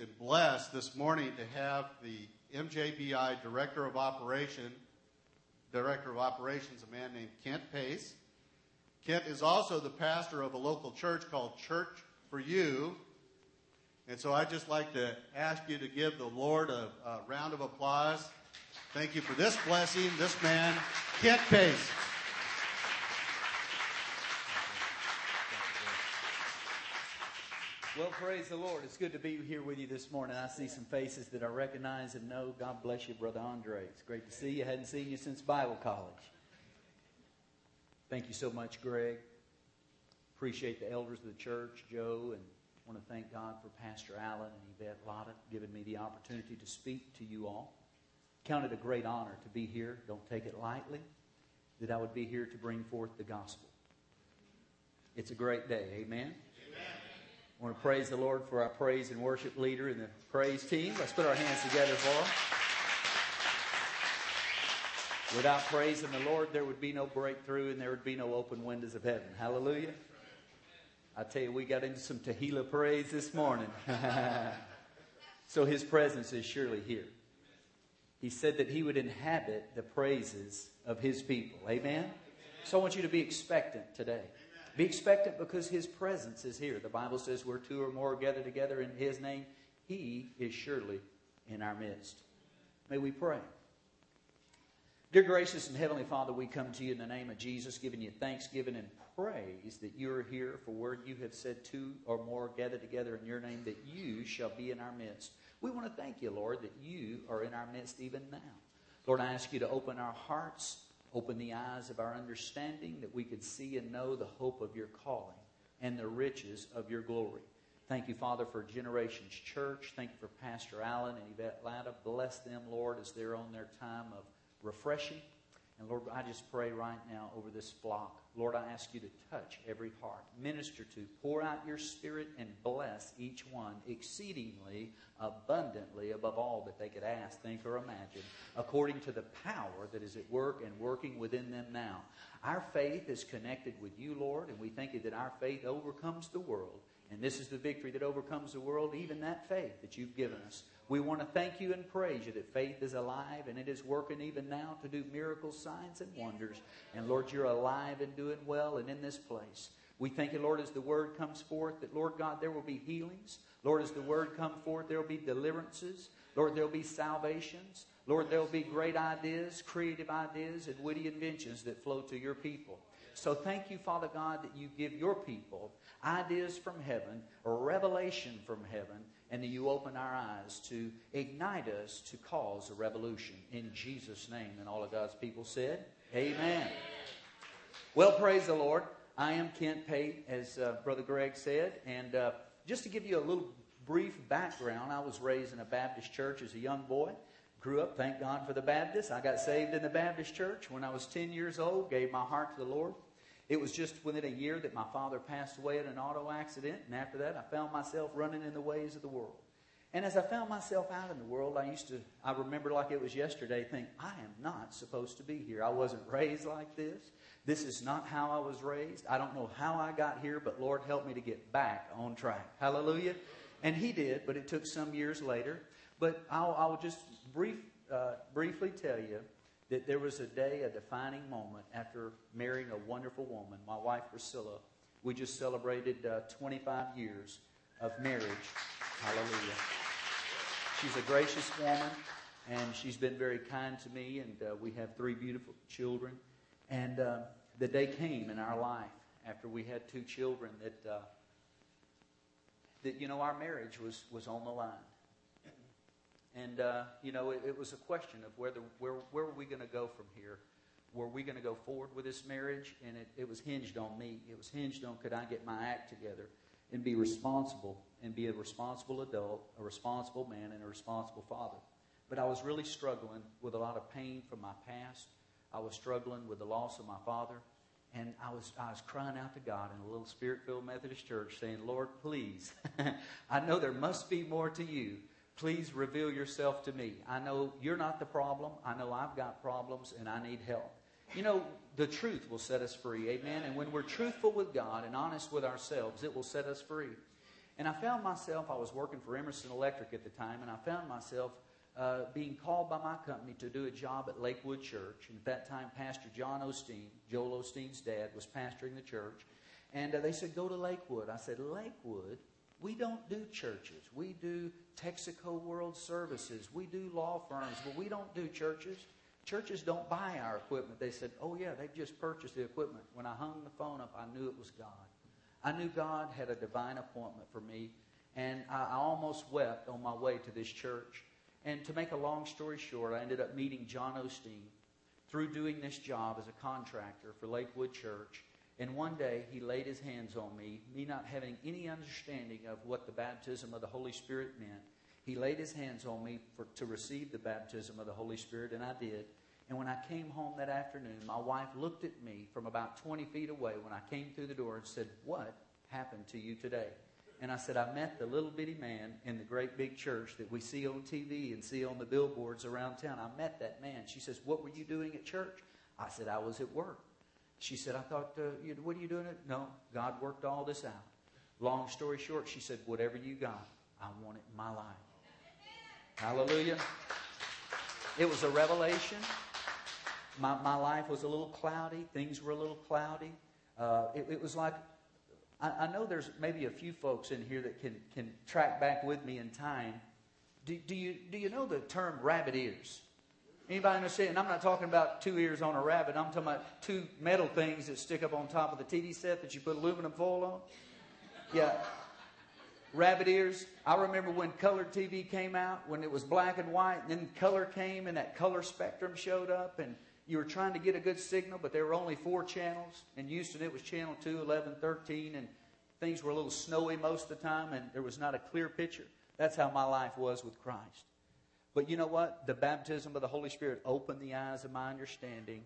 and blessed this morning to have the MJBI Director of Operation, Director of Operations, a man named Kent Pate. Kent is also the pastor of a local church called Church for You. And so I'd just like to ask you to give the Lord a, a round of applause. Thank you for this blessing, this man, Kent Pate. Well, praise the Lord. It's good to be here with you this morning. I see some faces that I recognize and know. God bless you, Brother Andre. It's great to see you. I hadn't seen you since Bible college. Thank you so much, Greg. Appreciate the elders of the church, Joe, and want to thank God for Pastor Allen and Yvette Lotta giving me the opportunity to speak to you all. Count it a great honor to be here. Don't take it lightly that I would be here to bring forth the gospel. It's a great day. Amen. I want to praise the Lord for our praise and worship leader and the praise team. Let's put our hands together for them. Without praising the Lord, there would be no breakthrough and there would be no open windows of heaven. Hallelujah. I tell you, we got into some Tehillah praise this morning. so his presence is surely here. He said that he would inhabit the praises of his people. Amen? So I want you to be expectant today. Be expectant because His presence is here. The Bible says, where two or more gather together in His name, He is surely in our midst. May we pray. Dear gracious and heavenly Father, we come to you in the name of Jesus, giving you thanksgiving and praise that you are here for word you have said two or more gather together in your name, that you shall be in our midst. We want to thank you, Lord, that you are in our midst even now. Lord, I ask you to open our hearts Open the eyes of our understanding that we could see and know the hope of your calling and the riches of your glory. Thank you, Father, for Generations Church. Thank you for Pastor Allen and Yvette Latta. Bless them, Lord, as they're on their time of refreshing. And Lord, I just pray right now over this flock. Lord, I ask you to touch every heart, minister to, pour out your spirit, and bless each one exceedingly abundantly above all that they could ask, think, or imagine, according to the power that is at work and working within them now. Our faith is connected with you, Lord, and we thank you that our faith overcomes the world. And this is the victory that overcomes the world, even that faith that you've given us. We want to thank you and praise you that faith is alive and it is working even now to do miracles, signs, and wonders. And Lord, you're alive and doing well and in this place. We thank you, Lord, as the word comes forth, that, Lord God, there will be healings. Lord, as the word comes forth, there will be deliverances. Lord, there will be salvations. Lord, there will be great ideas, creative ideas, and witty inventions that flow to your people. So thank you, Father God, that you give your people ideas from heaven, a revelation from heaven, and that you open our eyes to ignite us to cause a revolution. In Jesus' name. And all of God's people said, Amen. Well, praise the Lord. I am Kent Pate, as uh, Brother Greg said. And uh, just to give you a little brief background, I was raised in a Baptist church as a young boy. Grew up, thank God for the Baptist. I got saved in the Baptist church when I was 10 years old, gave my heart to the Lord. It was just within a year that my father passed away in an auto accident, and after that, I found myself running in the ways of the world. And as I found myself out in the world, I used to, I remember like it was yesterday, think, I am not supposed to be here. I wasn't raised like this. This is not how I was raised. I don't know how I got here, but Lord help me to get back on track. Hallelujah. And He did, but it took some years later. But I'll, I'll just brief, uh, briefly tell you that there was a day, a defining moment after marrying a wonderful woman, my wife Priscilla. We just celebrated uh, 25 years of marriage. Hallelujah. She's a gracious woman, and she's been very kind to me, and uh, we have three beautiful children. And uh, the day came in our life after we had two children that, uh, that you know, our marriage was, was on the line. And, uh, you know, it, it, was a question of whether, where, where were we going to go from here? Were we going to go forward with this marriage? And it, it was hinged on me. It was hinged on could I get my act together and be responsible and be a responsible adult, a responsible man, and a responsible father. But I was really struggling with a lot of pain from my past. I was struggling with the loss of my father. And I was, I was crying out to God in a little spirit filled Methodist church saying, Lord, please, I know there must be more to you. Please reveal yourself to me. I know you're not the problem. I know I've got problems and I need help. You know, the truth will set us free. Amen. And when we're truthful with God and honest with ourselves, it will set us free. And I found myself, I was working for Emerson Electric at the time, and I found myself uh, being called by my company to do a job at Lakewood Church. And at that time, Pastor John Osteen, Joel Osteen's dad, was pastoring the church. And uh, they said, Go to Lakewood. I said, Lakewood? We don't do churches. We do Texaco World Services. We do law firms, but we don't do churches. Churches don't buy our equipment. They said, Oh, yeah, they've just purchased the equipment. When I hung the phone up, I knew it was God. I knew God had a divine appointment for me, and I, I almost wept on my way to this church. And to make a long story short, I ended up meeting John Osteen through doing this job as a contractor for Lakewood Church. And one day he laid his hands on me, me not having any understanding of what the baptism of the Holy Spirit meant. He laid his hands on me for, to receive the baptism of the Holy Spirit, and I did. And when I came home that afternoon, my wife looked at me from about 20 feet away when I came through the door and said, What happened to you today? And I said, I met the little bitty man in the great big church that we see on TV and see on the billboards around town. I met that man. She says, What were you doing at church? I said, I was at work. She said, I thought, uh, what are you doing? At? No, God worked all this out. Long story short, she said, Whatever you got, I want it in my life. Hallelujah. It was a revelation. My, my life was a little cloudy. Things were a little cloudy. Uh, it, it was like I, I, know there's maybe a few folks in here that can, can track back with me in time. Do, do, you, do you know the term rabbit ears? Anybody understand? And I'm not talking about two ears on a rabbit. I'm talking about two metal things that stick up on top of the TV set that you put aluminum foil on. Yeah. Rabbit ears. I remember when color TV came out, when it was black and white, and then color came and that color spectrum showed up, and you were trying to get a good signal, but there were only four channels. In Houston, it was channel 2, 11, 13, and things were a little snowy most of the time, and there was not a clear picture. That's how my life was with Christ. But you know what? The baptism of the Holy Spirit opened the eyes of my understanding,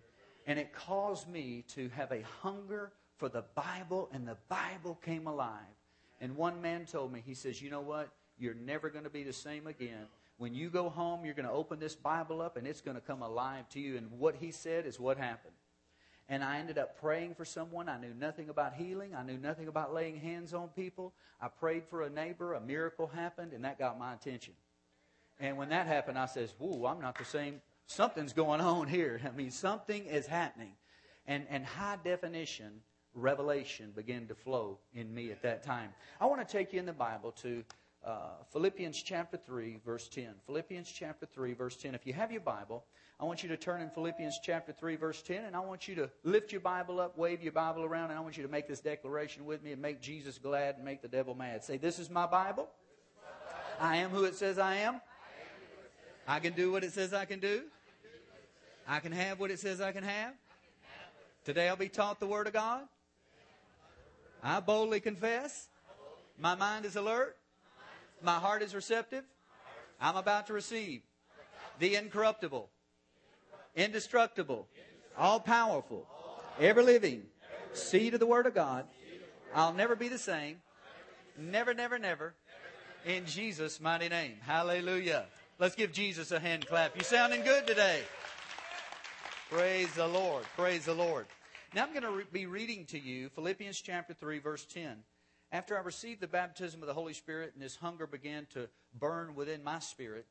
and it caused me to have a hunger for the Bible, and the Bible came alive. And one man told me, he says, You know what? You're never going to be the same again when you go home, you're going to open this Bible up and it's going to come alive to you. And what he said is what happened. And I ended up praying for someone. I knew nothing about healing. I knew nothing about laying hands on people. I prayed for a neighbor. A miracle happened, and that got my attention. And when that happened, I says, "Whoa, I'm not the same. Something's going on here. I mean, something is happening." And and high definition revelation began to flow in me at that time. I want to take you in the Bible to uh, Philippians chapter 3, verse 10. Philippians chapter 3, verse 10. If you have your Bible, I want you to turn in Philippians chapter 3, verse 10, and I want you to lift your Bible up, wave your Bible around, and I want you to make this declaration with me and make Jesus glad and make the devil mad. Say, This is my Bible. I am who it says I am. I can do what it says I can do. I can have what it says I can have. Today I'll be taught the Word of God. I boldly confess. My mind is alert. My heart is receptive. I'm about to receive the incorruptible, indestructible, all powerful, ever living seed of the Word of God. I'll never be the same. Never, never, never. In Jesus' mighty name. Hallelujah. Let's give Jesus a hand clap. You sounding good today. Praise the Lord. Praise the Lord. Now I'm going to re- be reading to you Philippians chapter 3, verse 10. After I received the baptism of the Holy Spirit and this hunger began to burn within my spirit,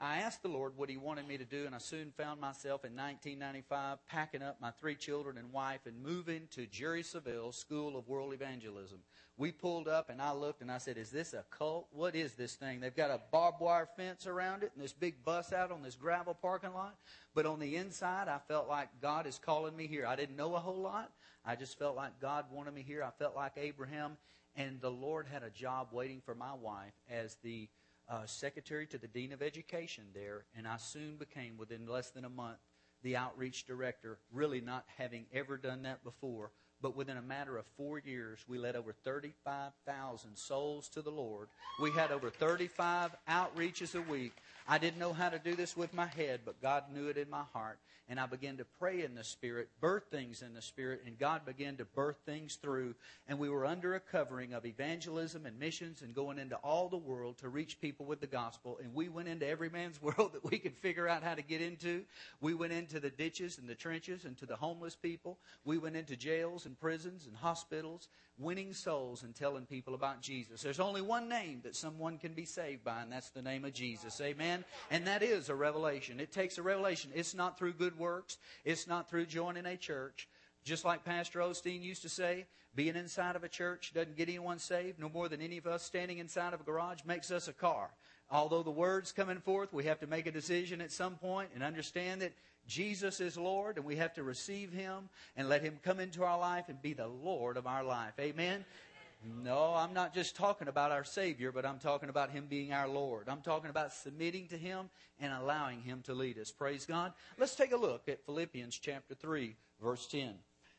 I asked the Lord what He wanted me to do, and I soon found myself in 1995 packing up my three children and wife and moving to Jerry Savelle School of World Evangelism. We pulled up, and I looked and I said, Is this a cult? What is this thing? They've got a barbed wire fence around it and this big bus out on this gravel parking lot. But on the inside, I felt like God is calling me here. I didn't know a whole lot. I just felt like God wanted me here. I felt like Abraham and the Lord had a job waiting for my wife as the uh, secretary to the dean of education there, and I soon became, within less than a month, the outreach director, really not having ever done that before. But within a matter of four years, we led over 35,000 souls to the Lord. We had over 35 outreaches a week. I didn't know how to do this with my head, but God knew it in my heart and I began to pray in the Spirit, birth things in the Spirit, and God began to birth things through. And we were under a covering of evangelism and missions and going into all the world to reach people with the gospel. And we went into every man's world that we could figure out how to get into. We went into the ditches and the trenches and to the homeless people. We went into jails and prisons and hospitals, winning souls and telling people about Jesus. There's only one name that someone can be saved by, and that's the name of Jesus. Amen? And that is a revelation. It takes a revelation. It's not through good works, it's not through joining a church. Just like Pastor Osteen used to say, being inside of a church doesn't get anyone saved, no more than any of us standing inside of a garage makes us a car. Although the word's coming forth, we have to make a decision at some point and understand that Jesus is Lord, and we have to receive Him and let Him come into our life and be the Lord of our life. Amen? No, I'm not just talking about our Savior, but I'm talking about Him being our Lord. I'm talking about submitting to Him and allowing Him to lead us. Praise God. Let's take a look at Philippians chapter 3, verse 10.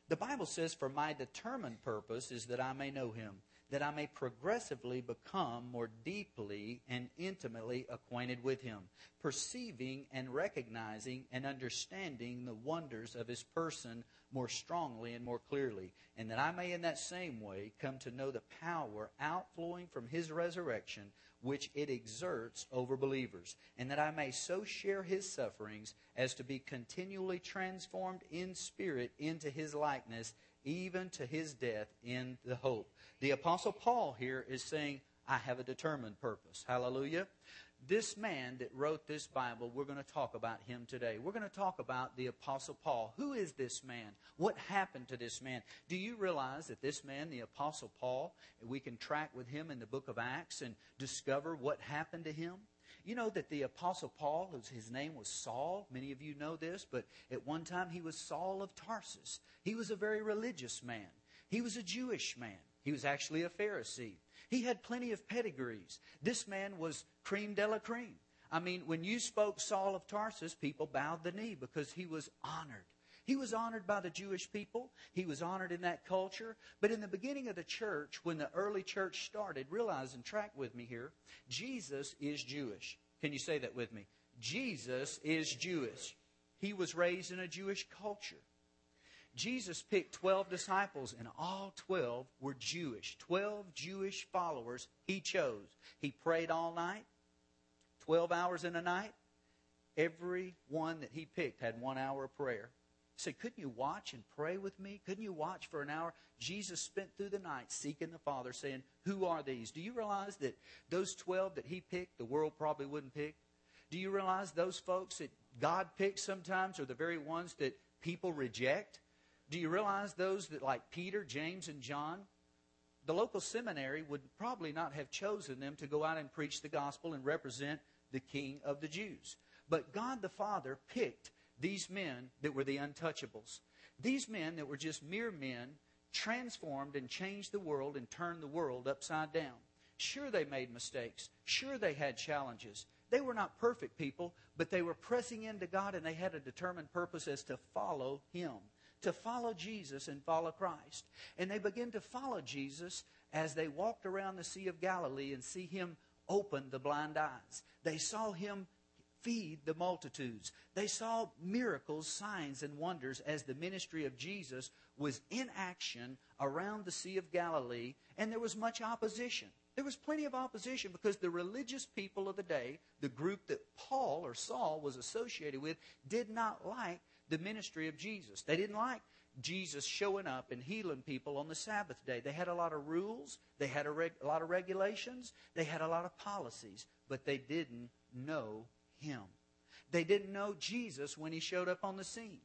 The Bible says, For my determined purpose is that I may know Him that I may progressively become more deeply and intimately acquainted with him, perceiving and recognizing and understanding the wonders of his person more strongly and more clearly, and that I may in that same way come to know the power outflowing from his resurrection, which it exerts over believers, and that I may so share his sufferings as to be continually transformed in spirit into his likeness even to his death in the hope. The Apostle Paul here is saying, I have a determined purpose. Hallelujah. This man that wrote this Bible, we're going to talk about him today. We're going to talk about the Apostle Paul. Who is this man? What happened to this man? Do you realize that this man, the Apostle Paul, we can track with him in the book of Acts and discover what happened to him? You know that the Apostle Paul, his name was Saul. Many of you know this, but at one time he was Saul of Tarsus. He was a very religious man. He was a Jewish man. He was actually a Pharisee. He had plenty of pedigrees. This man was cream de la cream. I mean, when you spoke Saul of Tarsus, people bowed the knee because he was honored. He was honored by the Jewish people. He was honored in that culture. But in the beginning of the church, when the early church started, realize and track with me here, Jesus is Jewish. Can you say that with me? Jesus is Jewish. He was raised in a Jewish culture. Jesus picked 12 disciples, and all 12 were Jewish. 12 Jewish followers he chose. He prayed all night, 12 hours in a night. Every one that he picked had one hour of prayer said, Couldn't you watch and pray with me? Couldn't you watch for an hour? Jesus spent through the night seeking the Father, saying, Who are these? Do you realize that those 12 that he picked, the world probably wouldn't pick? Do you realize those folks that God picks sometimes are the very ones that people reject? Do you realize those that, like Peter, James, and John, the local seminary would probably not have chosen them to go out and preach the gospel and represent the King of the Jews. But God the Father picked these men that were the untouchables. These men that were just mere men transformed and changed the world and turned the world upside down. Sure, they made mistakes. Sure, they had challenges. They were not perfect people, but they were pressing into God and they had a determined purpose as to follow Him, to follow Jesus and follow Christ. And they began to follow Jesus as they walked around the Sea of Galilee and see Him open the blind eyes. They saw Him feed the multitudes. They saw miracles, signs, and wonders as the ministry of Jesus was in action around the Sea of Galilee, and there was much opposition. There was plenty of opposition because the religious people of the day, the group that Paul or Saul was associated with, did not like the ministry of Jesus. They didn't like Jesus showing up and healing people on the Sabbath day. They had a lot of rules, they had a, reg- a lot of regulations, they had a lot of policies, but they didn't know him. They didn't know Jesus when he showed up on the scene.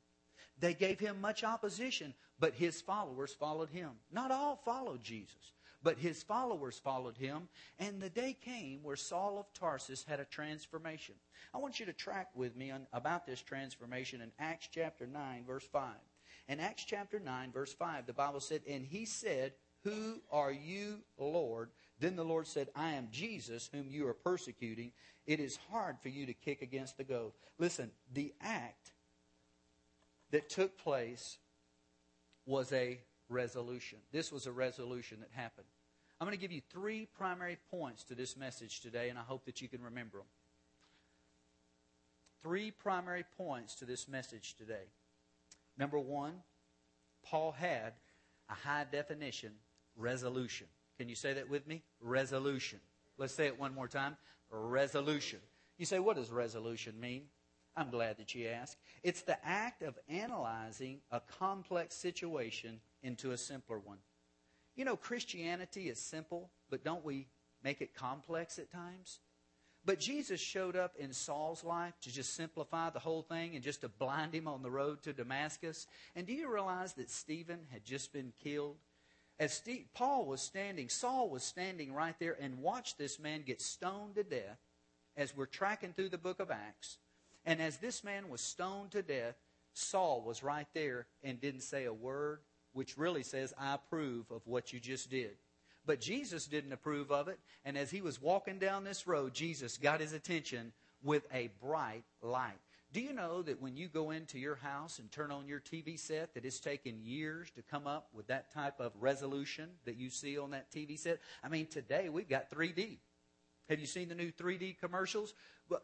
They gave him much opposition, but his followers followed him. Not all followed Jesus, but his followers followed him. And the day came where Saul of Tarsus had a transformation. I want you to track with me on, about this transformation in Acts chapter 9, verse 5. In Acts chapter 9, verse 5, the Bible said, And he said, Who are you, Lord? Then the Lord said, I am Jesus, whom you are persecuting it is hard for you to kick against the goad. Listen, the act that took place was a resolution. This was a resolution that happened. I'm going to give you three primary points to this message today, and I hope that you can remember them. Three primary points to this message today. Number one, Paul had a high definition resolution. Can you say that with me? Resolution. Let's say it one more time resolution. You say, what does resolution mean? I'm glad that you ask. It's the act of analyzing a complex situation into a simpler one. You know, Christianity is simple, but don't we make it complex at times? But Jesus showed up in Saul's life to just simplify the whole thing and just to blind him on the road to Damascus. And do you realize that Stephen had just been killed? As Steve, Paul was standing, Saul was standing right there and watched this man get stoned to death as we're tracking through the book of Acts. And as this man was stoned to death, Saul was right there and didn't say a word, which really says, I approve of what you just did. But Jesus didn't approve of it. And as he was walking down this road, Jesus got his attention with a bright light. Do you know that when you go into your house and turn on your TV set, that it's taken years to come up with that type of resolution that you see on that TV set? I mean, today we've got 3D. Have you seen the new 3D commercials?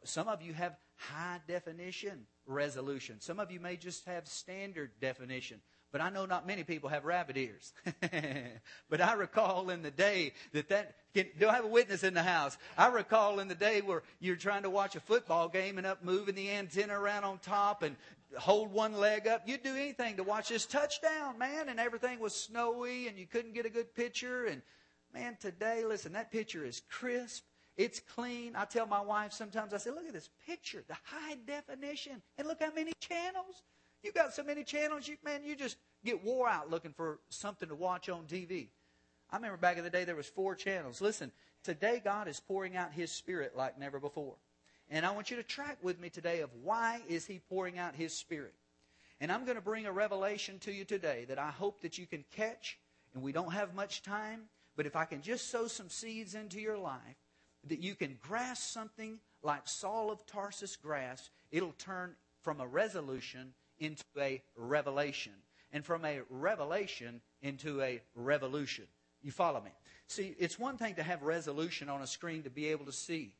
Some of you have high definition resolution. Some of you may just have standard definition. But I know not many people have rabbit ears. but I recall in the day that that, can, do I have a witness in the house? I recall in the day where you're trying to watch a football game and up moving the antenna around on top and hold one leg up. You'd do anything to watch this touchdown, man, and everything was snowy and you couldn't get a good picture. And man, today, listen, that picture is crisp. It's clean. I tell my wife sometimes, I say, look at this picture, the high definition, and look how many channels. You got so many channels, you, man, you just get wore out looking for something to watch on TV. I remember back in the day there was four channels. Listen, today God is pouring out His Spirit like never before. And I want you to track with me today of why is He pouring out His Spirit. And I'm going to bring a revelation to you today that I hope that you can catch. And we don't have much time, but if I can just sow some seeds into your life, that you can grasp something like Saul of Tarsus grasped, it'll turn from a resolution into a revelation, and from a revelation into a revolution. You follow me? See, it's one thing to have resolution on a screen to be able to see.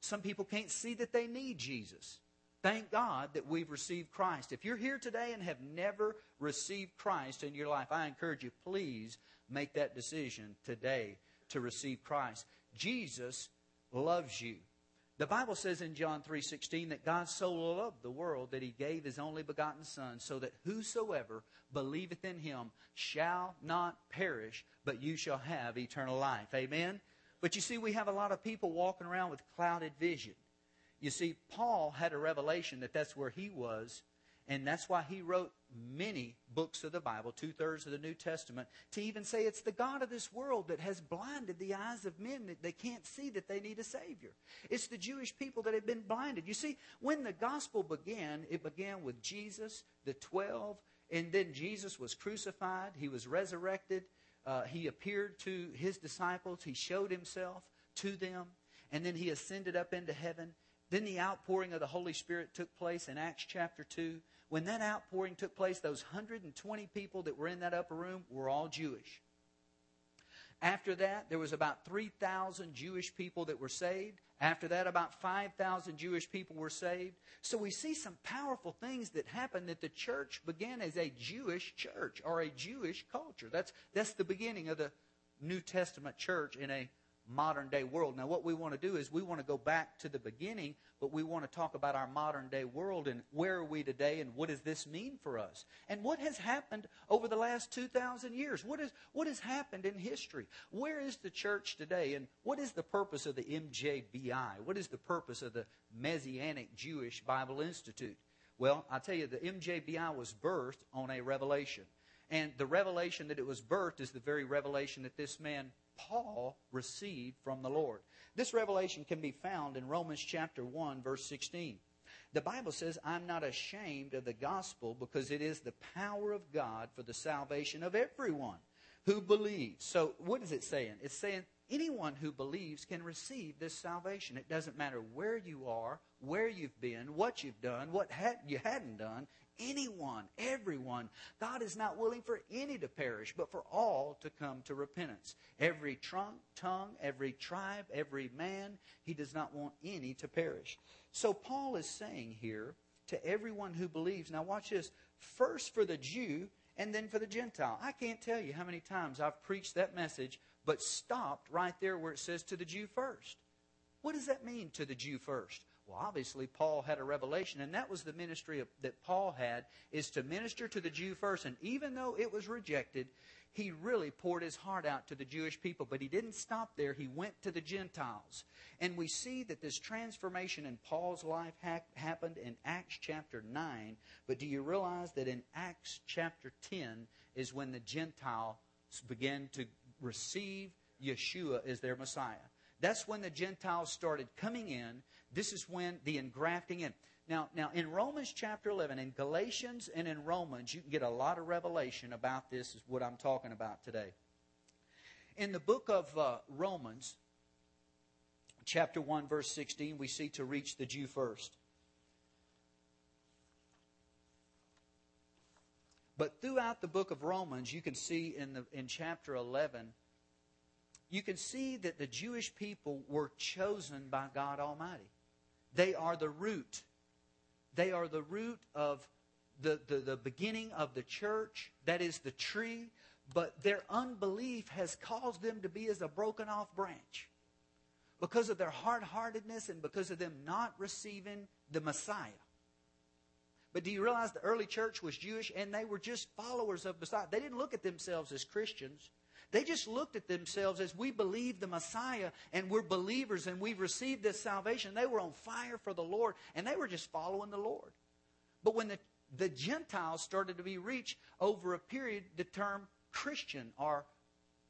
Some people can't see that they need Jesus. Thank God that we've received Christ. If you're here today and have never received Christ in your life, I encourage you, please make that decision today to receive Christ. Jesus loves you. The Bible says in John 3:16 that God so loved the world that he gave his only begotten son so that whosoever believeth in him shall not perish but you shall have eternal life. Amen. But you see we have a lot of people walking around with clouded vision. You see Paul had a revelation that that's where he was and that's why he wrote many books of the Bible, two thirds of the New Testament, to even say it's the God of this world that has blinded the eyes of men that they can't see that they need a Savior. It's the Jewish people that have been blinded. You see, when the gospel began, it began with Jesus, the twelve, and then Jesus was crucified, he was resurrected, uh, he appeared to his disciples, he showed himself to them, and then he ascended up into heaven. Then the outpouring of the Holy Spirit took place in Acts chapter 2. When that outpouring took place, those 120 people that were in that upper room were all Jewish. After that, there was about 3,000 Jewish people that were saved. After that, about 5,000 Jewish people were saved. So we see some powerful things that happened that the church began as a Jewish church or a Jewish culture. That's, that's the beginning of the New Testament church in a modern day world. Now, what we want to do is we want to go back to the beginning, but we want to talk about our modern day world and where are we today and what does this mean for us? And what has happened over the last 2,000 years? What, is, what has happened in history? Where is the church today? And what is the purpose of the MJBI? What is the purpose of the Messianic Jewish Bible Institute? Well, I tell you, the MJBI was birthed on a revelation. And the revelation that it was birthed is the very revelation that this man Paul received from the Lord. This revelation can be found in Romans chapter 1, verse 16. The Bible says, I'm not ashamed of the gospel because it is the power of God for the salvation of everyone who believes. So, what is it saying? It's saying anyone who believes can receive this salvation. It doesn't matter where you are, where you've been, what you've done, what you hadn't done anyone, everyone. God is not willing for any to perish, but for all to come to repentance. Every trunk, tongue, every tribe, every man, he does not want any to perish. So Paul is saying here to everyone who believes, now watch this, first for the Jew and then for the Gentile. I can't tell you how many times I've preached that message, but stopped right there where it says to the Jew first. What does that mean to the Jew first? Well, obviously, Paul had a revelation, and that was the ministry that Paul had, is to minister to the Jew first. And even though it was rejected, he really poured his heart out to the Jewish people. But he didn't stop there. He went to the Gentiles. And we see that this transformation in Paul's life ha- happened in Acts chapter 9. But do you realize that in Acts chapter 10 is when the Gentiles began to receive Yeshua as their Messiah? That's when the Gentiles started coming in. This is when the engrafting in. Now, now in Romans chapter 11, in Galatians and in Romans, you can get a lot of revelation about this, is what I'm talking about today. In the book of uh, Romans, chapter 1, verse 16, we see to reach the Jew first. But throughout the book of Romans, you can see in, the, in chapter 11, you can see that the Jewish people were chosen by God Almighty. They are the root. They are the root of the, the, the beginning of the church. That is the tree. But their unbelief has caused them to be as a broken off branch. Because of their hard heartedness and because of them not receiving the Messiah. But do you realize the early church was Jewish and they were just followers of Messiah? They didn't look at themselves as Christians. They just looked at themselves as we believe the Messiah and we're believers and we've received this salvation. They were on fire for the Lord and they were just following the Lord. But when the, the Gentiles started to be reached over a period, the term Christian or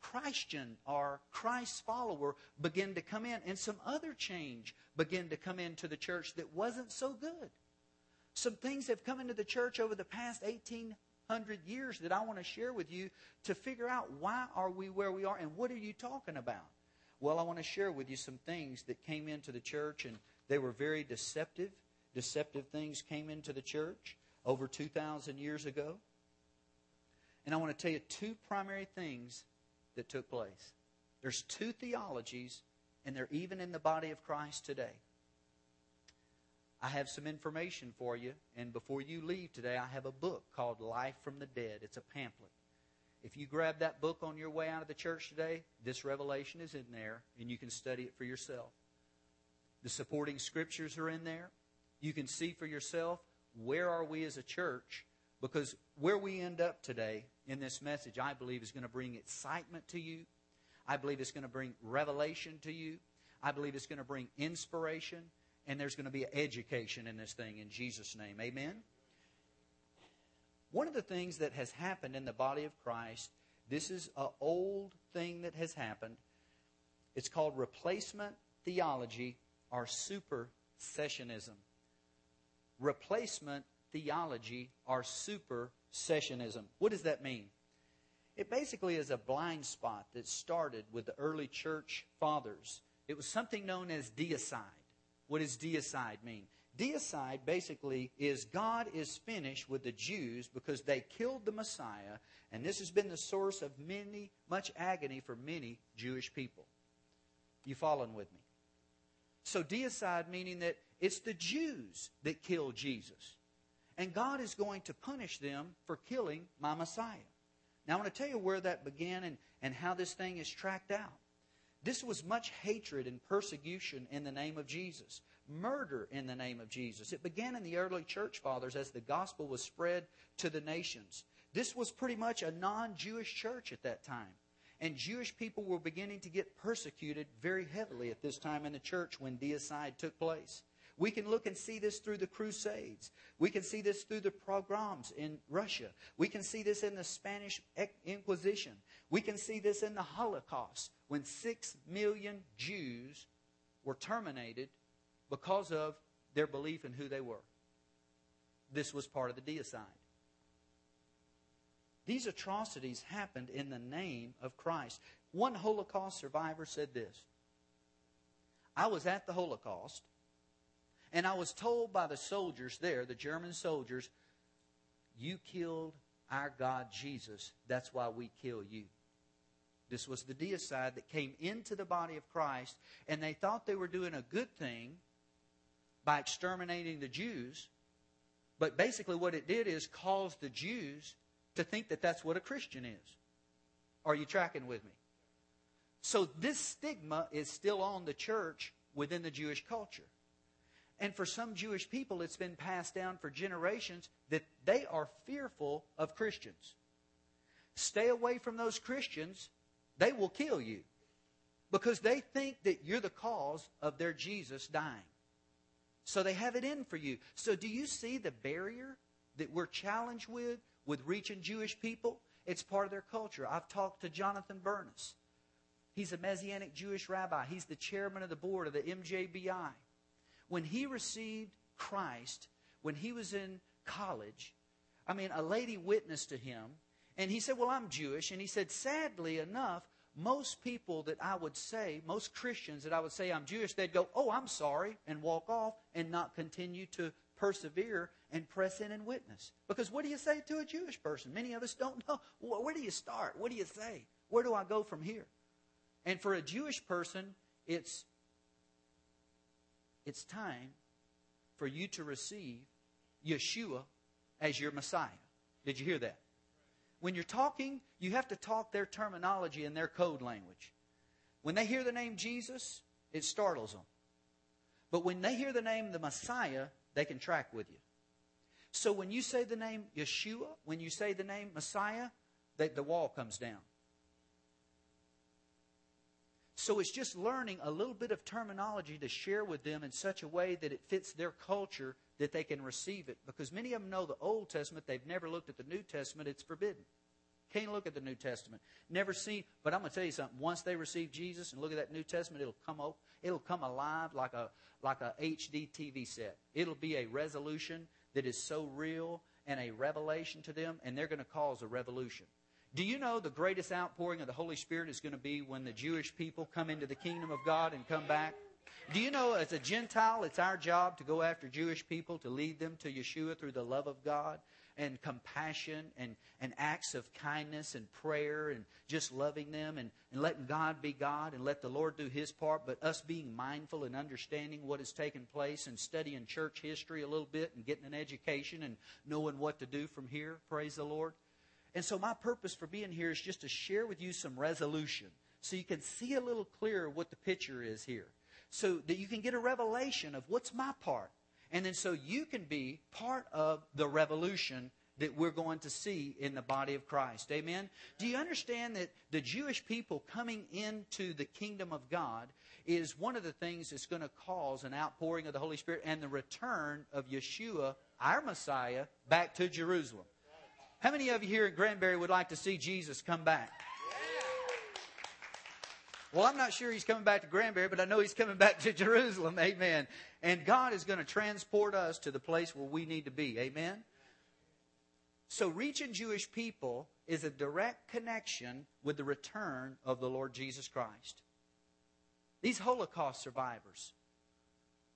Christian or Christ's follower began to come in, and some other change began to come into the church that wasn't so good. Some things have come into the church over the past 18 hundred years that I want to share with you to figure out why are we where we are and what are you talking about. Well, I want to share with you some things that came into the church and they were very deceptive. Deceptive things came into the church over 2,000 years ago. And I want to tell you two primary things that took place. There's two theologies, and they're even in the body of Christ today. I have some information for you, and before you leave today, I have a book called Life from the Dead. It's a pamphlet. If you grab that book on your way out of the church today, this revelation is in there, and you can study it for yourself. The supporting scriptures are in there. You can see for yourself where are we as a church, because where we end up today in this message, I believe, is going to bring excitement to you. I believe it's going to bring revelation to you. I believe it's going to bring inspiration and there's going to be education in this thing in Jesus' name. Amen? One of the things that has happened in the body of Christ, this is an old thing that has happened. It's called replacement theology or supersessionism. Replacement theology or supersessionism. What does that mean? It basically is a blind spot that started with the early church fathers. It was something known as deicide. What does deicide mean? Deicide basically is God is finished with the Jews because they killed the Messiah, and this has been the source of many, much agony for many Jewish people. You following with me? So deicide meaning that it's the Jews that killed Jesus. And God is going to punish them for killing my Messiah. Now I want to tell you where that began and, and how this thing is tracked out. This was much hatred and persecution in the name of Jesus, murder in the name of Jesus. It began in the early church fathers as the gospel was spread to the nations. This was pretty much a non Jewish church at that time. And Jewish people were beginning to get persecuted very heavily at this time in the church when deicide took place. We can look and see this through the Crusades. We can see this through the pogroms in Russia. We can see this in the Spanish Inquisition. We can see this in the Holocaust when six million Jews were terminated because of their belief in who they were. This was part of the deicide. These atrocities happened in the name of Christ. One Holocaust survivor said this I was at the Holocaust, and I was told by the soldiers there, the German soldiers, you killed our God Jesus. That's why we kill you. This was the deicide that came into the body of Christ, and they thought they were doing a good thing by exterminating the Jews. But basically, what it did is cause the Jews to think that that's what a Christian is. Are you tracking with me? So, this stigma is still on the church within the Jewish culture. And for some Jewish people, it's been passed down for generations that they are fearful of Christians. Stay away from those Christians, they will kill you because they think that you're the cause of their Jesus dying. So they have it in for you. So do you see the barrier that we're challenged with with reaching Jewish people? It's part of their culture. I've talked to Jonathan Bernis. He's a Messianic Jewish rabbi. He's the chairman of the board of the MJBI. When he received Christ, when he was in college, I mean, a lady witnessed to him, and he said, Well, I'm Jewish. And he said, Sadly enough, most people that I would say, most Christians that I would say I'm Jewish, they'd go, Oh, I'm sorry, and walk off and not continue to persevere and press in and witness. Because what do you say to a Jewish person? Many of us don't know. Where do you start? What do you say? Where do I go from here? And for a Jewish person, it's it's time for you to receive Yeshua as your Messiah. Did you hear that? When you're talking, you have to talk their terminology and their code language. When they hear the name Jesus, it startles them. But when they hear the name the Messiah, they can track with you. So when you say the name Yeshua, when you say the name Messiah, the, the wall comes down. So it's just learning a little bit of terminology to share with them in such a way that it fits their culture that they can receive it. Because many of them know the Old Testament, they've never looked at the New Testament, it's forbidden. Can't look at the New Testament. Never seen. but I'm going to tell you something. Once they receive Jesus and look at that New Testament, it'll come up, it'll come alive like a like a HD TV set. It'll be a resolution that is so real and a revelation to them, and they're going to cause a revolution. Do you know the greatest outpouring of the Holy Spirit is going to be when the Jewish people come into the kingdom of God and come back? Do you know, as a Gentile, it's our job to go after Jewish people, to lead them to Yeshua through the love of God and compassion and, and acts of kindness and prayer and just loving them and, and letting God be God and let the Lord do His part, but us being mindful and understanding what has taken place and studying church history a little bit and getting an education and knowing what to do from here. Praise the Lord. And so, my purpose for being here is just to share with you some resolution so you can see a little clearer what the picture is here. So that you can get a revelation of what's my part. And then so you can be part of the revolution that we're going to see in the body of Christ. Amen? Do you understand that the Jewish people coming into the kingdom of God is one of the things that's going to cause an outpouring of the Holy Spirit and the return of Yeshua, our Messiah, back to Jerusalem? How many of you here at Granbury would like to see Jesus come back? Well, I'm not sure he's coming back to Granbury, but I know he's coming back to Jerusalem. Amen. And God is going to transport us to the place where we need to be. Amen. So, reaching Jewish people is a direct connection with the return of the Lord Jesus Christ. These Holocaust survivors,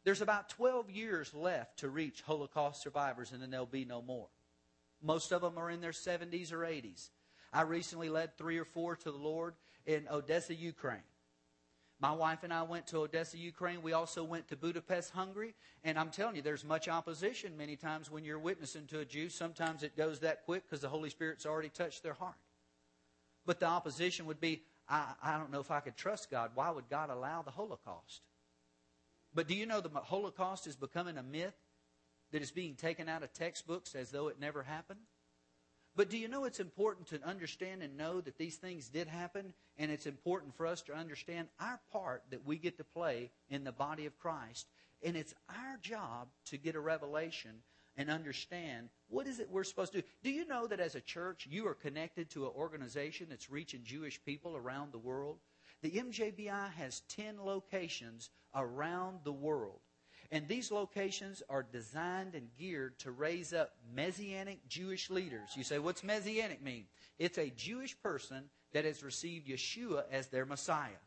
there's about 12 years left to reach Holocaust survivors, and then there'll be no more. Most of them are in their 70s or 80s. I recently led three or four to the Lord in Odessa, Ukraine. My wife and I went to Odessa, Ukraine. We also went to Budapest, Hungary. And I'm telling you, there's much opposition many times when you're witnessing to a Jew. Sometimes it goes that quick because the Holy Spirit's already touched their heart. But the opposition would be, I, I don't know if I could trust God. Why would God allow the Holocaust? But do you know the Holocaust is becoming a myth? that is being taken out of textbooks as though it never happened? But do you know it's important to understand and know that these things did happen? And it's important for us to understand our part that we get to play in the body of Christ. And it's our job to get a revelation and understand what is it we're supposed to do. Do you know that as a church, you are connected to an organization that's reaching Jewish people around the world? The MJBI has 10 locations around the world. And these locations are designed and geared to raise up Messianic Jewish leaders. You say, what's Messianic mean? It's a Jewish person that has received Yeshua as their Messiah.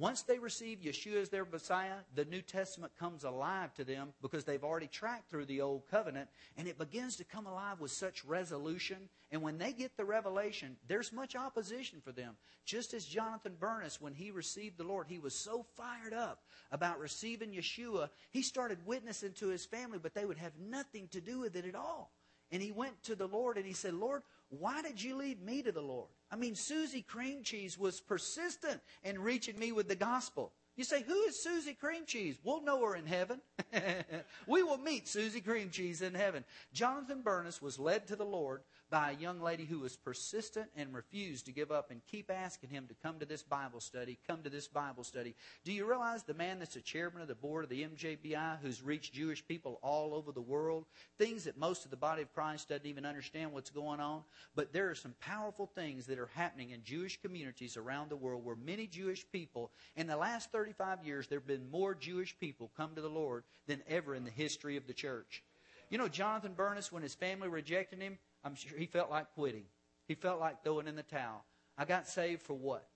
Once they receive Yeshua as their Messiah, the New Testament comes alive to them because they've already tracked through the Old Covenant, and it begins to come alive with such resolution. And when they get the revelation, there's much opposition for them. Just as Jonathan Bernis, when he received the Lord, he was so fired up about receiving Yeshua, he started witnessing to his family, but they would have nothing to do with it at all. And he went to the Lord and he said, Lord, why did you lead me to the Lord? I mean, Susie Cream Cheese was persistent in reaching me with the gospel. You say, Who is Susie Cream Cheese? We'll know her in heaven. we will meet Susie Cream Cheese in heaven. Jonathan Bernis was led to the Lord by a young lady who was persistent and refused to give up and keep asking him to come to this Bible study, come to this Bible study. Do you realize the man that's a chairman of the board of the MJBI who's reached Jewish people all over the world? Things that most of the body of Christ doesn't even understand what's going on. But there are some powerful things that are happening in Jewish communities around the world where many Jewish people, in the last 35 years, there have been more Jewish people come to the Lord than ever in the history of the church. You know, Jonathan Bernis, when his family rejected him, I'm sure he felt like quitting. He felt like throwing in the towel. I got saved for what?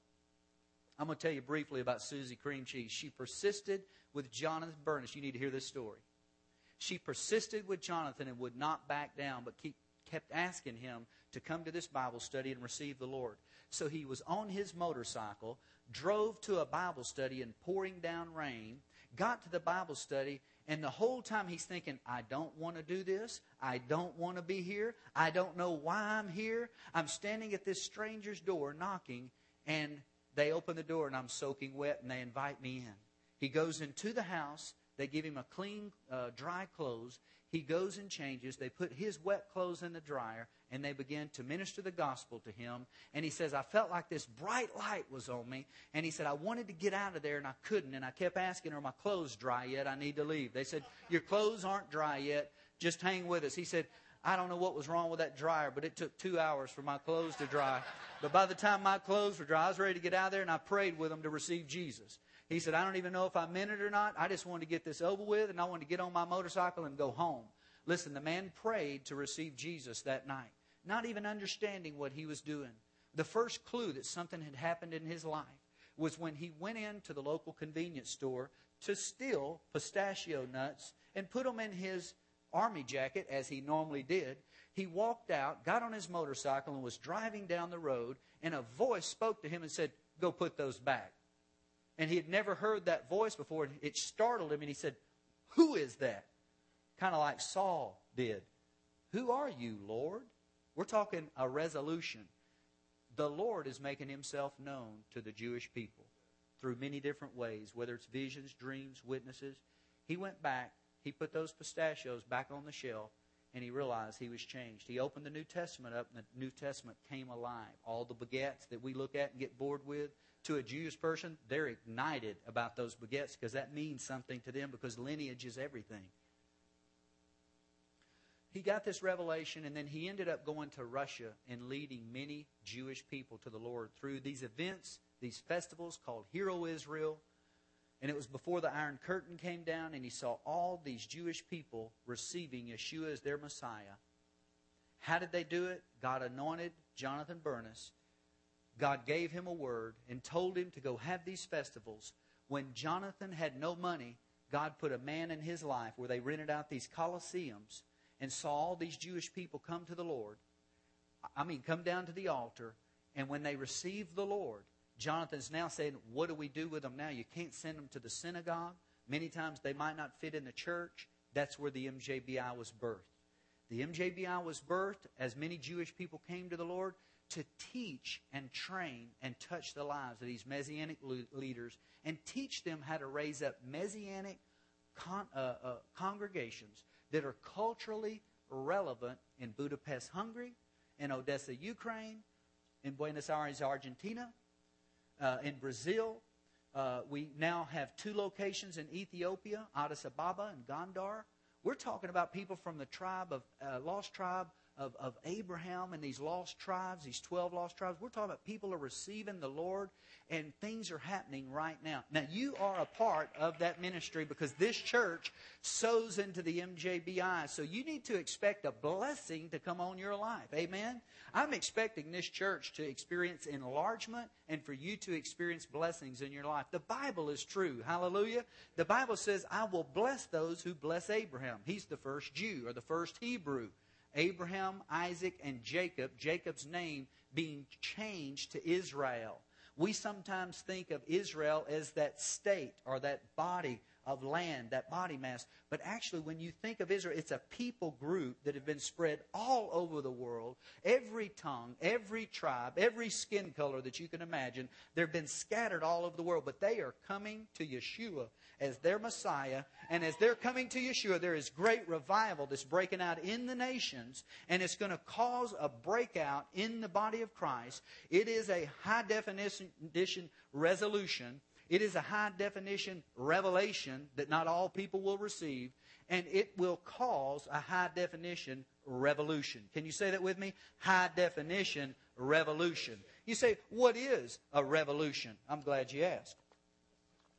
I'm going to tell you briefly about Susie Cream Cheese. She persisted with Jonathan Bernis. You need to hear this story. She persisted with Jonathan and would not back down, but keep, kept asking him to come to this Bible study and receive the Lord. So he was on his motorcycle, drove to a Bible study in pouring down rain, got to the Bible study, and the whole time he's thinking, I don't want to do this. I don't want to be here. I don't know why I'm here. I'm standing at this stranger's door knocking, and they open the door, and I'm soaking wet, and they invite me in. He goes into the house. They give him a clean, uh, dry clothes. He goes and changes. They put his wet clothes in the dryer, and they began to minister the gospel to him. And he says, I felt like this bright light was on me. And he said, I wanted to get out of there, and I couldn't. And I kept asking, Are my clothes dry yet? I need to leave. They said, Your clothes aren't dry yet. Just hang with us. He said, I don't know what was wrong with that dryer, but it took two hours for my clothes to dry. But by the time my clothes were dry, I was ready to get out of there, and I prayed with them to receive Jesus. He said, I don't even know if I meant it or not. I just wanted to get this over with, and I wanted to get on my motorcycle and go home. Listen, the man prayed to receive Jesus that night, not even understanding what he was doing. The first clue that something had happened in his life was when he went into the local convenience store to steal pistachio nuts and put them in his army jacket, as he normally did. He walked out, got on his motorcycle, and was driving down the road, and a voice spoke to him and said, Go put those back. And he had never heard that voice before. It startled him, and he said, Who is that? Kind of like Saul did. Who are you, Lord? We're talking a resolution. The Lord is making himself known to the Jewish people through many different ways, whether it's visions, dreams, witnesses. He went back, he put those pistachios back on the shelf, and he realized he was changed. He opened the New Testament up, and the New Testament came alive. All the begats that we look at and get bored with, to a Jewish person, they're ignited about those begats because that means something to them because lineage is everything he got this revelation, and then he ended up going to Russia and leading many Jewish people to the Lord through these events, these festivals called Hear O Israel. And it was before the Iron Curtain came down, and he saw all these Jewish people receiving Yeshua as their Messiah. How did they do it? God anointed Jonathan Bernis. God gave him a word and told him to go have these festivals. When Jonathan had no money, God put a man in his life where they rented out these coliseums and saw all these Jewish people come to the Lord. I mean, come down to the altar, and when they received the Lord, Jonathan's now saying, What do we do with them now? You can't send them to the synagogue. Many times they might not fit in the church. That's where the MJBI was birthed. The MJBI was birthed as many Jewish people came to the Lord to teach and train and touch the lives of these Messianic leaders and teach them how to raise up Messianic con- uh, uh, congregations that are culturally relevant in Budapest, Hungary, in Odessa, Ukraine, in Buenos Aires, Argentina, uh, in Brazil. Uh, we now have two locations in Ethiopia, Addis Ababa and Gondar. We're talking about people from the tribe of uh, lost tribe of, of Abraham and these lost tribes, these 12 lost tribes. We're talking about people are receiving the Lord and things are happening right now. Now, you are a part of that ministry because this church sows into the MJBI. So you need to expect a blessing to come on your life. Amen? I'm expecting this church to experience enlargement and for you to experience blessings in your life. The Bible is true. Hallelujah. The Bible says, I will bless those who bless Abraham. He's the first Jew or the first Hebrew. Abraham, Isaac, and Jacob, Jacob's name being changed to Israel. We sometimes think of Israel as that state or that body of land, that body mass. But actually, when you think of Israel, it's a people group that have been spread all over the world. Every tongue, every tribe, every skin color that you can imagine, they've been scattered all over the world. But they are coming to Yeshua as their Messiah. And as they're coming to Yeshua, there is great revival that's breaking out in the nations. And it's going to cause a breakout in the body of Christ. It is a high definition resolution it is a high definition revelation that not all people will receive, and it will cause a high definition revolution. Can you say that with me? High definition revolution. You say, what is a revolution? I'm glad you asked.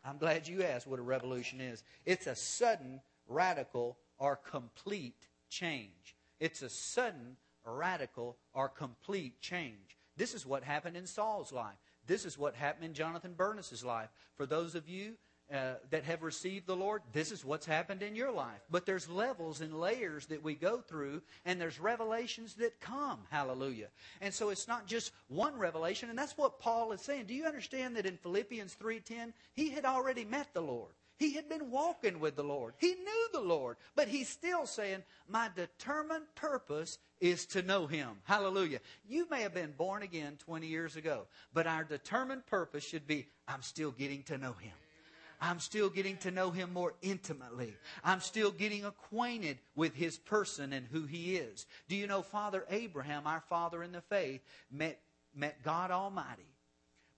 I'm glad you asked what a revolution is. It's a sudden, radical, or complete change. It's a sudden, radical, or complete change. This is what happened in Saul's life. This is what happened in Jonathan Bernis's life. For those of you uh, that have received the Lord, this is what's happened in your life. But there's levels and layers that we go through, and there's revelations that come. Hallelujah. And so it's not just one revelation, and that's what Paul is saying. Do you understand that in Philippians 3:10, he had already met the Lord? He had been walking with the Lord. He knew the Lord. But he's still saying, My determined purpose is to know him. Hallelujah. You may have been born again 20 years ago, but our determined purpose should be, I'm still getting to know him. I'm still getting to know him more intimately. I'm still getting acquainted with his person and who he is. Do you know Father Abraham, our father in the faith, met, met God Almighty,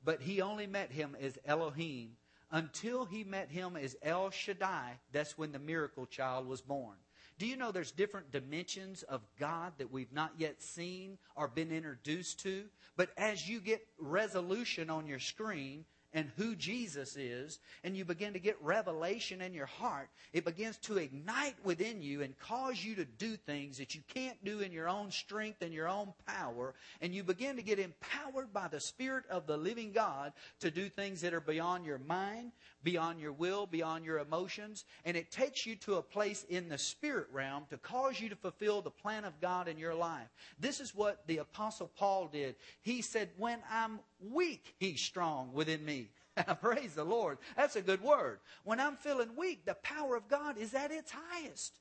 but he only met him as Elohim until he met him as El Shaddai, that's when the miracle child was born. Do you know there's different dimensions of God that we've not yet seen or been introduced to? But as you get resolution on your screen, and who Jesus is, and you begin to get revelation in your heart, it begins to ignite within you and cause you to do things that you can't do in your own strength and your own power. And you begin to get empowered by the Spirit of the living God to do things that are beyond your mind, beyond your will, beyond your emotions. And it takes you to a place in the spirit realm to cause you to fulfill the plan of God in your life. This is what the Apostle Paul did. He said, When I'm weak, he's strong within me. Praise the Lord. That's a good word. When I'm feeling weak, the power of God is at its highest.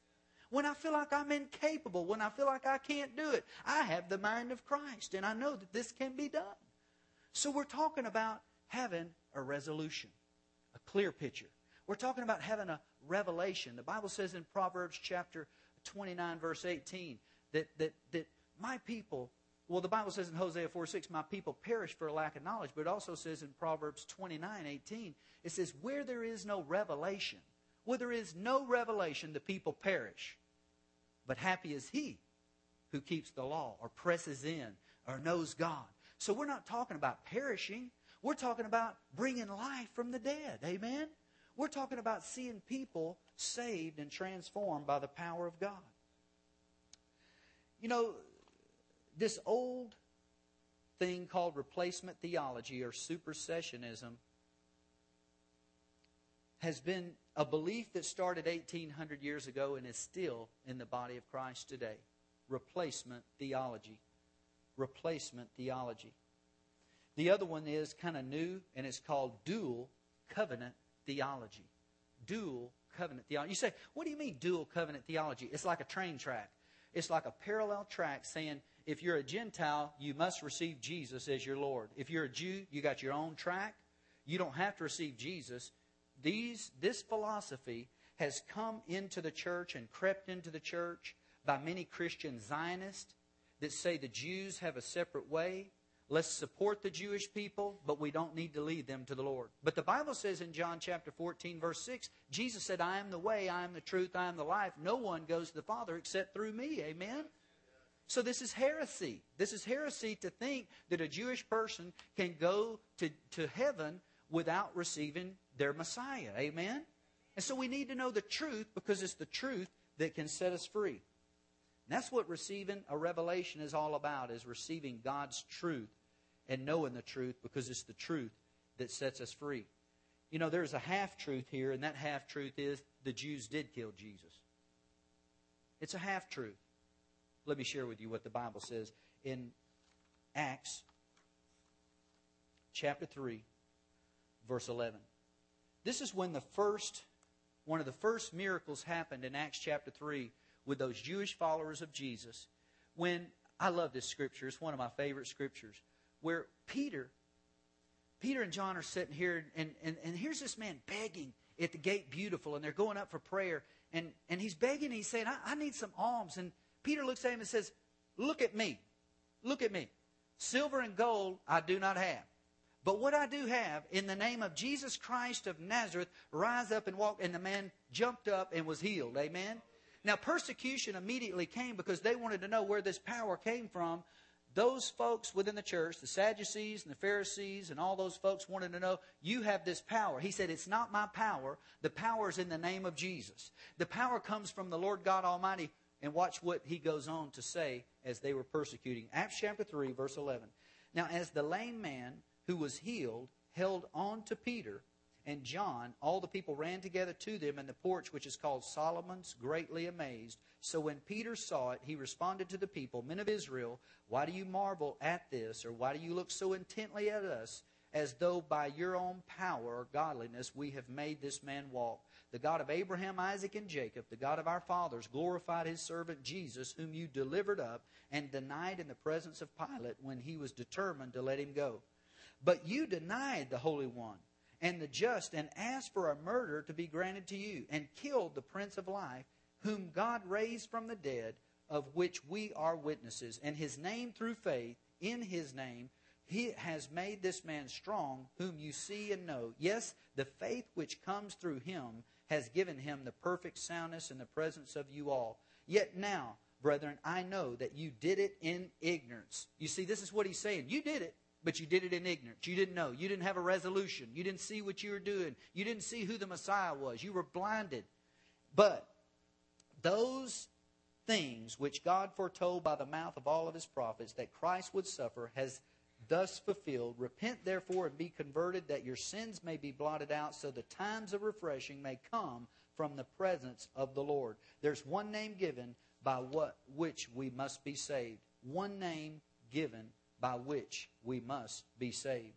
When I feel like I'm incapable, when I feel like I can't do it, I have the mind of Christ, and I know that this can be done. So we're talking about having a resolution a clear picture. We're talking about having a revelation. The Bible says in Proverbs chapter 29, verse 18, that, that, that my people, well, the Bible says in Hosea 4 6, my people perish for a lack of knowledge, but it also says in Proverbs 29, 18, it says, where there is no revelation, where there is no revelation, the people perish. But happy is he who keeps the law or presses in or knows God. So we're not talking about perishing. We're talking about bringing life from the dead. Amen? We're talking about seeing people saved and transformed by the power of God. You know, this old thing called replacement theology or supersessionism has been a belief that started 1800 years ago and is still in the body of Christ today. Replacement theology. Replacement theology. The other one is kind of new, and it's called dual covenant theology. Dual covenant theology. You say, what do you mean dual covenant theology? It's like a train track. It's like a parallel track saying, if you're a Gentile, you must receive Jesus as your Lord. If you're a Jew, you got your own track. You don't have to receive Jesus. These, this philosophy has come into the church and crept into the church by many Christian Zionists that say the Jews have a separate way Let's support the Jewish people, but we don't need to lead them to the Lord. But the Bible says in John chapter 14, verse 6, Jesus said, I am the way, I am the truth, I am the life. No one goes to the Father except through me. Amen? So this is heresy. This is heresy to think that a Jewish person can go to, to heaven without receiving their Messiah. Amen? And so we need to know the truth because it's the truth that can set us free. And that's what receiving a revelation is all about, is receiving God's truth and knowing the truth because it's the truth that sets us free. You know, there's a half truth here, and that half truth is the Jews did kill Jesus. It's a half truth. Let me share with you what the Bible says in Acts chapter 3, verse 11. This is when the first one of the first miracles happened in Acts chapter 3 with those Jewish followers of Jesus when I love this scripture. It's one of my favorite scriptures where Peter Peter and John are sitting here and, and, and here's this man begging at the gate beautiful and they're going up for prayer and, and he's begging he's saying I, I need some alms and Peter looks at him and says look at me look at me silver and gold I do not have but what I do have, in the name of Jesus Christ of Nazareth, rise up and walk. And the man jumped up and was healed. Amen. Now, persecution immediately came because they wanted to know where this power came from. Those folks within the church, the Sadducees and the Pharisees and all those folks wanted to know, you have this power. He said, It's not my power. The power is in the name of Jesus. The power comes from the Lord God Almighty. And watch what he goes on to say as they were persecuting. Acts chapter 3, verse 11. Now, as the lame man who was healed held on to Peter and John, all the people ran together to them in the porch which is called Solomon's, greatly amazed. So when Peter saw it, he responded to the people, Men of Israel, why do you marvel at this, or why do you look so intently at us, as though by your own power or godliness we have made this man walk? The God of Abraham, Isaac, and Jacob, the God of our fathers, glorified his servant Jesus, whom you delivered up and denied in the presence of Pilate when he was determined to let him go. But you denied the Holy One and the just and asked for a murder to be granted to you and killed the Prince of Life, whom God raised from the dead, of which we are witnesses. And his name through faith in his name, he has made this man strong, whom you see and know. Yes, the faith which comes through him has given him the perfect soundness in the presence of you all. Yet now, brethren, I know that you did it in ignorance. You see, this is what he's saying. You did it but you did it in ignorance. You didn't know. You didn't have a resolution. You didn't see what you were doing. You didn't see who the Messiah was. You were blinded. But those things which God foretold by the mouth of all of his prophets that Christ would suffer has thus fulfilled. Repent therefore and be converted that your sins may be blotted out so the times of refreshing may come from the presence of the Lord. There's one name given by what which we must be saved. One name given by which we must be saved.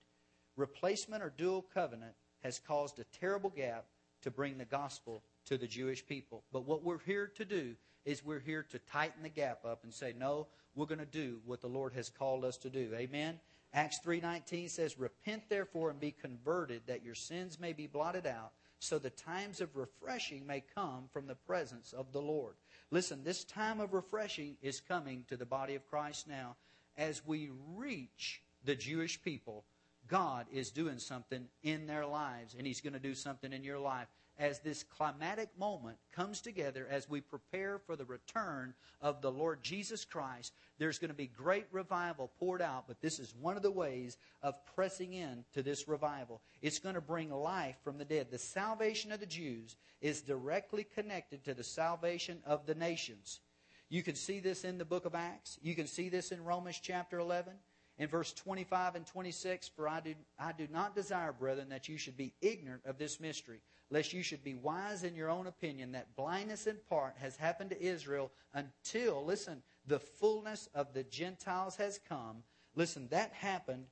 Replacement or dual covenant has caused a terrible gap to bring the gospel to the Jewish people. But what we're here to do is we're here to tighten the gap up and say, no, we're going to do what the Lord has called us to do. Amen. Acts 3:19 says, "Repent therefore and be converted that your sins may be blotted out, so the times of refreshing may come from the presence of the Lord." Listen, this time of refreshing is coming to the body of Christ now as we reach the Jewish people, God is doing something in their lives, and He's going to do something in your life. As this climatic moment comes together, as we prepare for the return of the Lord Jesus Christ, there's going to be great revival poured out, but this is one of the ways of pressing in to this revival. It's going to bring life from the dead. The salvation of the Jews is directly connected to the salvation of the nations. You can see this in the book of Acts. You can see this in Romans chapter 11. In verse 25 and 26, for I do, I do not desire, brethren, that you should be ignorant of this mystery, lest you should be wise in your own opinion, that blindness in part has happened to Israel until, listen, the fullness of the Gentiles has come. Listen, that happened.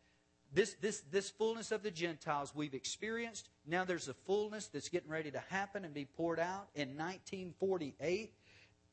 This, this, this fullness of the Gentiles we've experienced. Now there's a fullness that's getting ready to happen and be poured out. In 1948,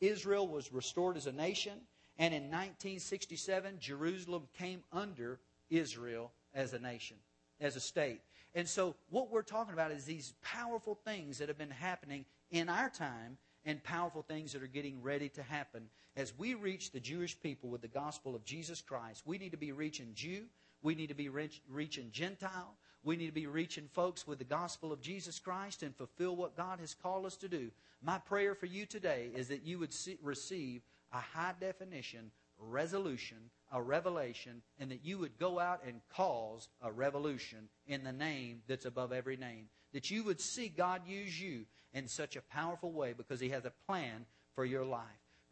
Israel was restored as a nation. And in 1967, Jerusalem came under Israel as a nation, as a state. And so, what we're talking about is these powerful things that have been happening in our time and powerful things that are getting ready to happen. As we reach the Jewish people with the gospel of Jesus Christ, we need to be reaching Jew, we need to be reach, reaching Gentile, we need to be reaching folks with the gospel of Jesus Christ and fulfill what God has called us to do. My prayer for you today is that you would see, receive a high definition resolution, a revelation, and that you would go out and cause a revolution in the name that's above every name. That you would see God use you in such a powerful way because He has a plan for your life.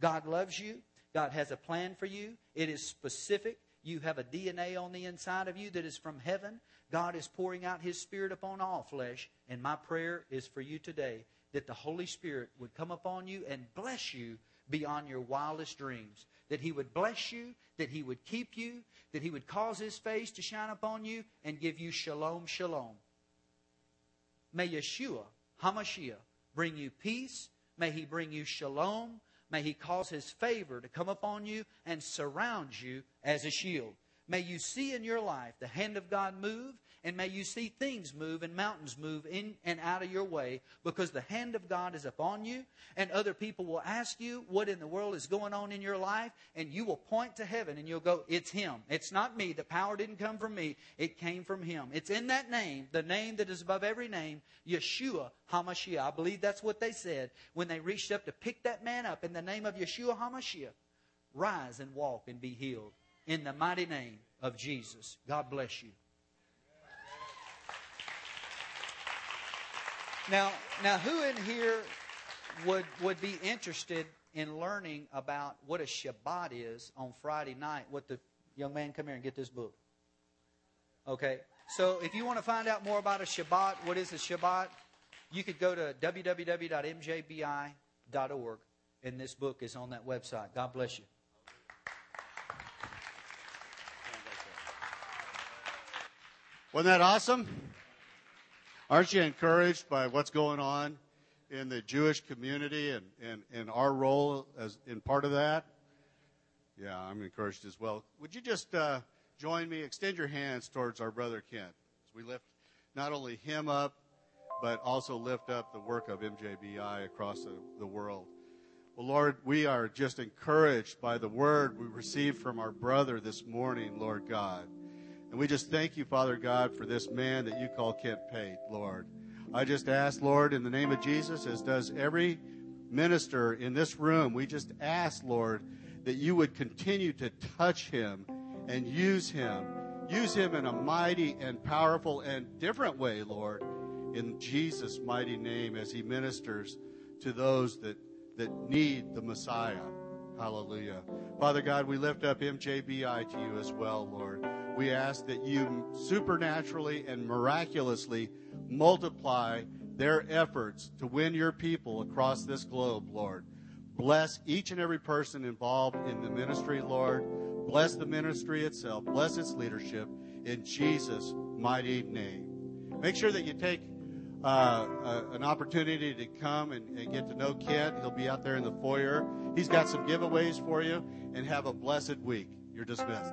God loves you. God has a plan for you. It is specific. You have a DNA on the inside of you that is from heaven. God is pouring out His Spirit upon all flesh. And my prayer is for you today that the Holy Spirit would come upon you and bless you beyond your wildest dreams. That He would bless you, that He would keep you, that He would cause His face to shine upon you and give you shalom, shalom. May Yeshua, HaMashiach, bring you peace. May He bring you shalom. May He cause His favor to come upon you and surround you as a shield. May you see in your life the hand of God move and may you see things move and mountains move in and out of your way because the hand of God is upon you. And other people will ask you what in the world is going on in your life. And you will point to heaven and you'll go, It's Him. It's not me. The power didn't come from me. It came from Him. It's in that name, the name that is above every name, Yeshua HaMashiach. I believe that's what they said when they reached up to pick that man up in the name of Yeshua HaMashiach. Rise and walk and be healed in the mighty name of Jesus. God bless you. Now, now, who in here would would be interested in learning about what a Shabbat is on Friday night? What the young man come here and get this book? Okay, so if you want to find out more about a Shabbat, what is a Shabbat? You could go to www.mjbi.org, and this book is on that website. God bless you. Wasn't that awesome? Aren't you encouraged by what's going on in the Jewish community and, and, and our role as in part of that? Yeah, I'm encouraged as well. Would you just uh, join me? Extend your hands towards our brother Kent as we lift not only him up, but also lift up the work of MJBI across the, the world. Well, Lord, we are just encouraged by the word we received from our brother this morning, Lord God. And we just thank you, Father God, for this man that you call Kent Pate, Lord. I just ask, Lord, in the name of Jesus, as does every minister in this room, we just ask, Lord, that you would continue to touch him and use him. Use him in a mighty and powerful and different way, Lord, in Jesus' mighty name as he ministers to those that, that need the Messiah. Hallelujah. Father God, we lift up MJBI to you as well, Lord we ask that you supernaturally and miraculously multiply their efforts to win your people across this globe, Lord. Bless each and every person involved in the ministry, Lord. Bless the ministry itself. Bless its leadership in Jesus' mighty name. Make sure that you take uh, uh, an opportunity to come and, and get to know Kent. He'll be out there in the foyer. He's got some giveaways for you, and have a blessed week. You're dismissed.